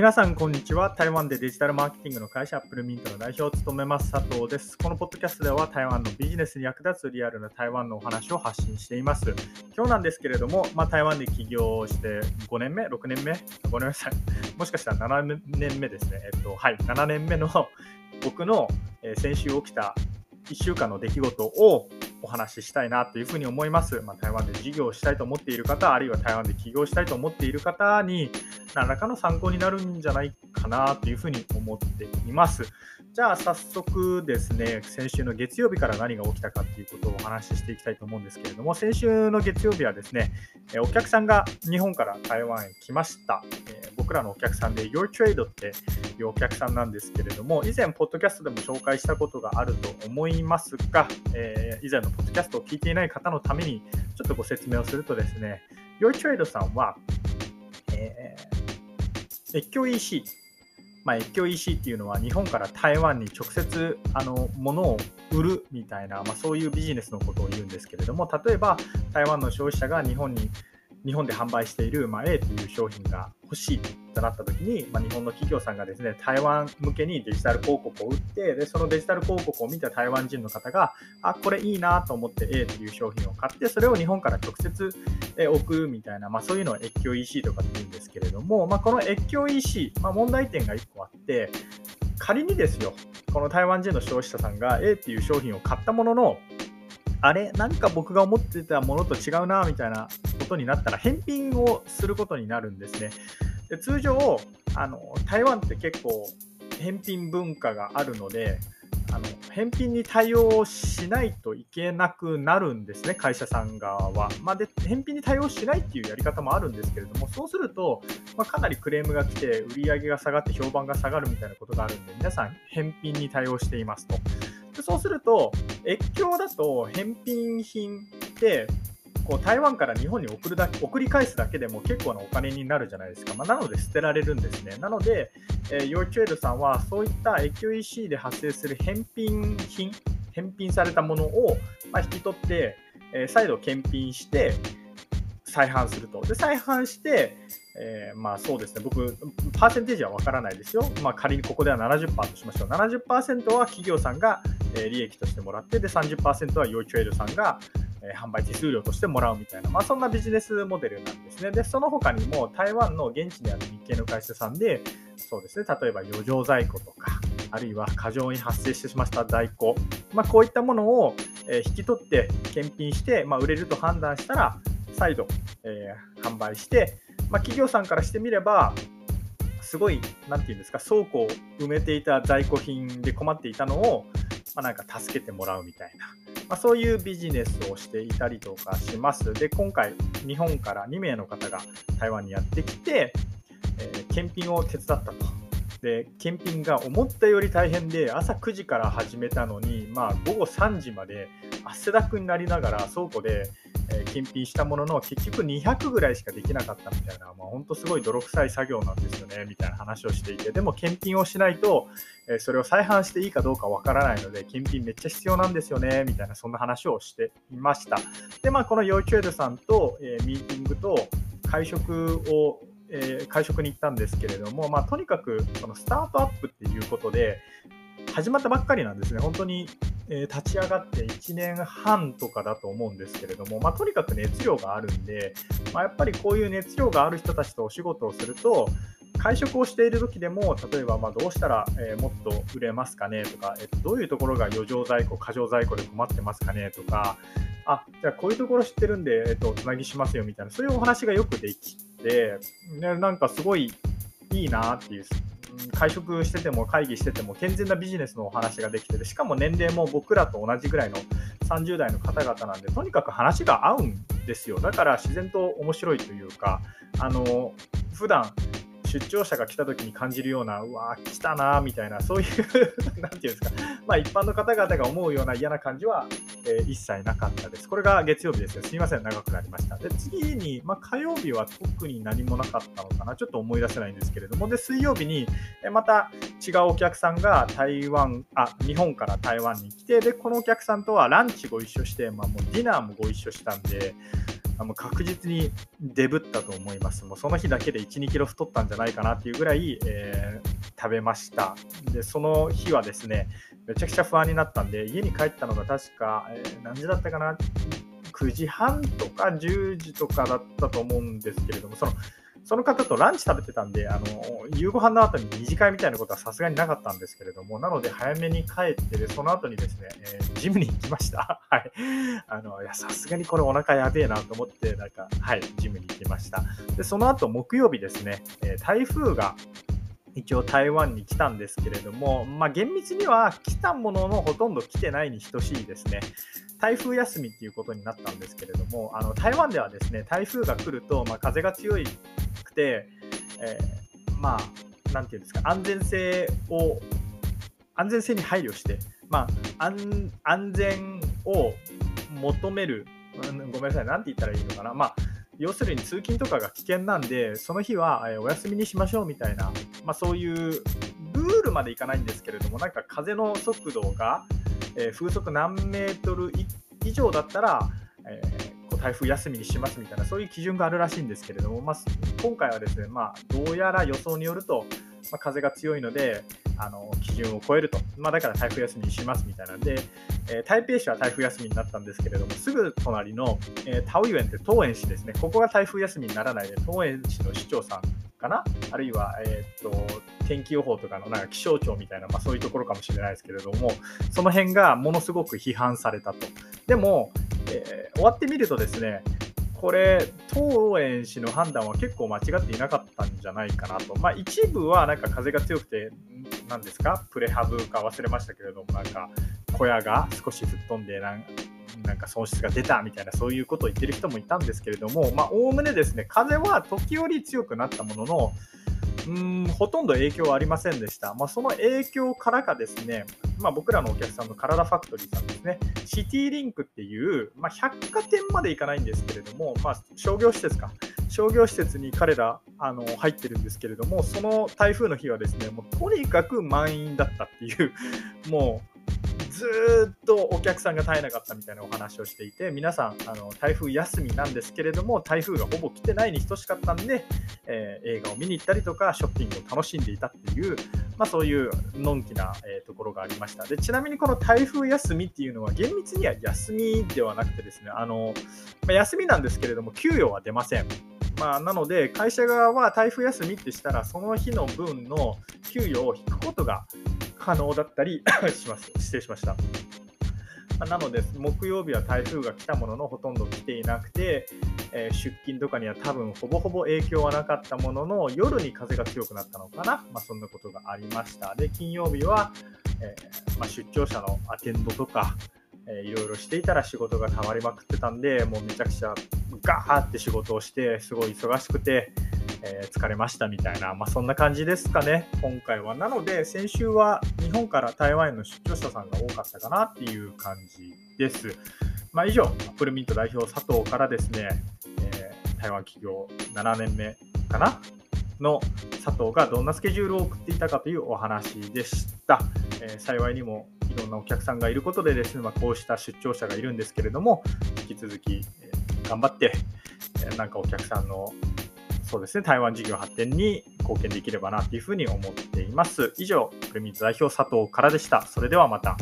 皆さん、こんにちは。台湾でデジタルマーケティングの会社アップルミントの代表を務めます佐藤です。このポッドキャストでは台湾のビジネスに役立つリアルな台湾のお話を発信しています。今日なんですけれども、まあ、台湾で起業して5年目 ?6 年目？ごめんなさい。もしかしたら7年目ですね。えっと、はい、7年目の僕の、先週起きた1週間の出来事をお話ししたいなというふうに思います。まあ、台湾で事業をしたいと思っている方、あるいは台湾で起業したいと思っている方に、何らかの参考になるんじゃないかなというふうに思っています。じゃあ早速ですね、先週の月曜日から何が起きたかっていうことをお話ししていきたいと思うんですけれども、先週の月曜日はですね、お客さんが日本から台湾へ来ました。僕らのお客さんで Your Trade っていうお客さんなんですけれども、以前、ポッドキャストでも紹介したことがあると思いますが、えー、以前のポッドキャストを聞いていない方のためにちょっとご説明をするとですね、Your Trade さんは、えー、越境 EC、まあ、越境 EC っていうのは日本から台湾に直接あの物を売るみたいな、まあ、そういうビジネスのことを言うんですけれども例えば台湾の消費者が日本に日本で販売している、まあ、A という商品が欲しいとなった時に、まあ、日本の企業さんがですね台湾向けにデジタル広告を売ってでそのデジタル広告を見た台湾人の方があこれいいなと思って A という商品を買ってそれを日本から直接送るみたいな、まあ、そういうのを越境 EC とかって言うんですけれども、まあ、この越境 EC、まあ、問題点が1個あって仮にですよこの台湾人の消費者さんが A っていう商品を買ったもののあれなんか僕が思ってたものと違うなみたいなことになったら返品をすることになるんですね。で通常あの台湾って結構返品文化があるのであの返品に対応しないといけなくなるんですね、会社さん側は。まあ、で返品に対応しないっていうやり方もあるんですけれども、そうすると、まあ、かなりクレームが来て、売り上げが下がって評判が下がるみたいなことがあるんで、皆さん返品に対応していますと。でそうすると、越境だと返品品ってこう台湾から日本に送るだけ送り返すだけでも結構なお金になるじゃないですか、まあ、なので捨てられるんですね。なので、えー、ヨーチュエルさんはそういった越境 EC で発生する返品品、返品されたものを、まあ、引き取って、えー、再度検品して、再販すると。で、再販して、えー、まあそうですね、僕、パーセンテージはわからないですよ。まあ仮にここでは70%としましょう。70%は企業さんが、利益としてもらって、で、30%はヨーチュエルさんが、え販売手数料としてもらうみたいな、まあ、そんなビジネスモデルなんですね。で、その他にも台湾の現地にある日系の会社さんで、そうですね、例えば余剰在庫とか、あるいは過剰に発生してしまった在庫、まあ、こういったものをえ引き取って検品して、まあ、売れると判断したら、再度、えー、販売して、まあ、企業さんからしてみれば、すごい、なんていうんですか、倉庫を埋めていた在庫品で困っていたのを、まあ、なんか助けてもらうみたいな、まあ、そういうビジネスをしていたりとかします。で、今回、日本から2名の方が台湾にやってきて、えー、検品を手伝ったと。で、検品が思ったより大変で、朝9時から始めたのに、まあ、午後3時まで汗だくになりながら倉庫でえ検品したものの結局200ぐらいしかできなかったみたいな、まあ、本当すごい泥臭い作業なんですよねみたいな話をしていてでも検品をしないと、えそれを再販していいかどうかわからないので検品めっちゃ必要なんですよねみたいなそんな話をしていました。でまあこの幼稚園さんと、えミーティングと会食をえー、会食に行ったんですけれども、まあ、とにかくそのスタートアップっていうことで始まったばっかりなんですね、本当にえー、立ち上がって1年半とかだと思うんですけれども、まあ、とにかく熱量があるんで、まあ、やっぱりこういう熱量がある人たちとお仕事をすると、会食をしている時でも、例えばまどうしたら、えー、もっと売れますかねとか、えー、どういうところが余剰在庫、過剰在庫で困ってますかねとか、あじゃあこういうところ知ってるんで、えーと、つなぎしますよみたいな、そういうお話がよくでき、ね、なんかすごいいいなっていう会食してても会議してても健全なビジネスのお話ができててしかも年齢も僕らと同じぐらいの30代の方々なんでとにかく話が合うんですよ。だから自然と面白いというかあの普段出張者が来た時に感じるような、うわ来たなみたいな、そういう なんていうんですか、まあ、一般の方々が思うような嫌な感じは、えー、一切なかったです。これが月曜日ですよ。すみません、長くなりました。で、次に、まあ、火曜日は特に何もなかったのかな、ちょっと思い出せないんですけれども、で、水曜日に、えまた違うお客さんが台湾、あ、日本から台湾に来て、で、このお客さんとはランチご一緒して、まあ、もうディナーもご一緒したんで、あの確実にデブったと思います。もうその日だけで1、2キロ太ったんじゃないかなっていうぐらい、えー、食べました。で、その日はですね、めちゃくちゃ不安になったんで、家に帰ったのが確か、えー、何時だったかな、9時半とか10時とかだったと思うんですけれども、そのその方とランチ食べてたんで、あの夕ご飯の後に二次会みたいなことはさすがになかったんですけれども、なので早めに帰ってで、その後にですね、えー、ジムに行きました。はい。あの、いや、さすがにこれお腹やべえなと思って、なんか、はい、ジムに行きました。で、その後木曜日ですね、えー、台風が一応台湾に来たんですけれども、まあ、厳密には来たもののほとんど来てないに等しいですね。台風休みっていうことになったんですけれども、あの台湾ではですね、台風が来ると、まあ、風が強くて、えー、まあ、なんていうんですか、安全性を、安全性に配慮して、まあ、安安全を求める、ごめんなさい、なんて言ったらいいのかな、まあ、要するに通勤とかが危険なんで、その日はえお休みにしましょうみたいな、まあ、そういうルールまでいかないんですけれども、なんか風の速度が、え風速何メートル以上だったら、え、台風休みにしますみたいな、そういう基準があるらしいんですけれども、まあ、今回はですね、まあ、どうやら予想によると、まあ、風が強いので、あの基準を超えると、まあ、だから台風休みにしますみたいなんで、えー、台北市は台風休みになったんですけれども、すぐ隣の、えー、タオユエンって桃園市ですね、ここが台風休みにならないで、桃園市の市長さんかな、あるいは、えー、っと天気予報とかのなんか気象庁みたいな、まあ、そういうところかもしれないですけれども、その辺がものすごく批判されたと。でも、えー、終わってみるとですね、これ、当園氏の判断は結構間違っていなかったんじゃないかなと。まあ、一部はなんか風が強くて、何ですか、プレハブか忘れましたけれども、なんか小屋が少し吹っ飛んでなんなんか損失が出たみたいなそういうことを言ってる人もいたんですけれども、まあ、おおむねですね、風は時折強くなったものの、うんほとんど影響はありませんでした。まあ、その影響からかですね、まあ、僕らのお客さんの体ファクトリーさんですね、シティリンクっていう、まあ、百貨店まで行かないんですけれども、まあ、商業施設か、商業施設に彼らあの入ってるんですけれども、その台風の日はですね、もうとにかく満員だったっていう、もうずっとお客さんが絶えなかったみたいなお話をしていて、皆さん、あの台風休みなんですけれども、台風がほぼ来てないに等しかったんで、えー、映画を見に行ったりとか、ショッピングを楽しんでいたっていう、まあ、そういうのんきな、えー、ところがありましたで。ちなみにこの台風休みっていうのは、厳密には休みではなくてですね、あのまあ、休みなんですけれども、給与は出ません。まあ、なので、会社側は台風休みってしたら、その日の分の給与を引くことが可能だったり します。失礼しました。なので、木曜日は台風が来たもののほとんど来ていなくて、えー、出勤とかには多分ほぼほぼ影響はなかったものの、夜に風が強くなったのかな、まあ、そんなことがありました。で、金曜日は、えー、まあ、出張者のアテンドとか、えー、いろいろしていたら仕事がたまりまくってたんで、もうめちゃくちゃガーって仕事をして、すごい忙しくて、えー、疲れましたみたいな、まあ、そんな感じですかね、今回は。なので、先週は日本から台湾への出張者さんが多かったかなっていう感じです。まあ、以上、アップルミント代表佐藤からですね、えー、台湾企業7年目かなの佐藤がどんなスケジュールを送っていたかというお話でした。えー、幸いにもいろんなお客さんがいることでですね、まあ、こうした出張者がいるんですけれども、引き続き、え、頑張って、え、なんかお客さんのそうですね、台湾事業発展に貢献できればなというふうに思っています。以上、プレミーズ代表佐藤からでした。それではまた。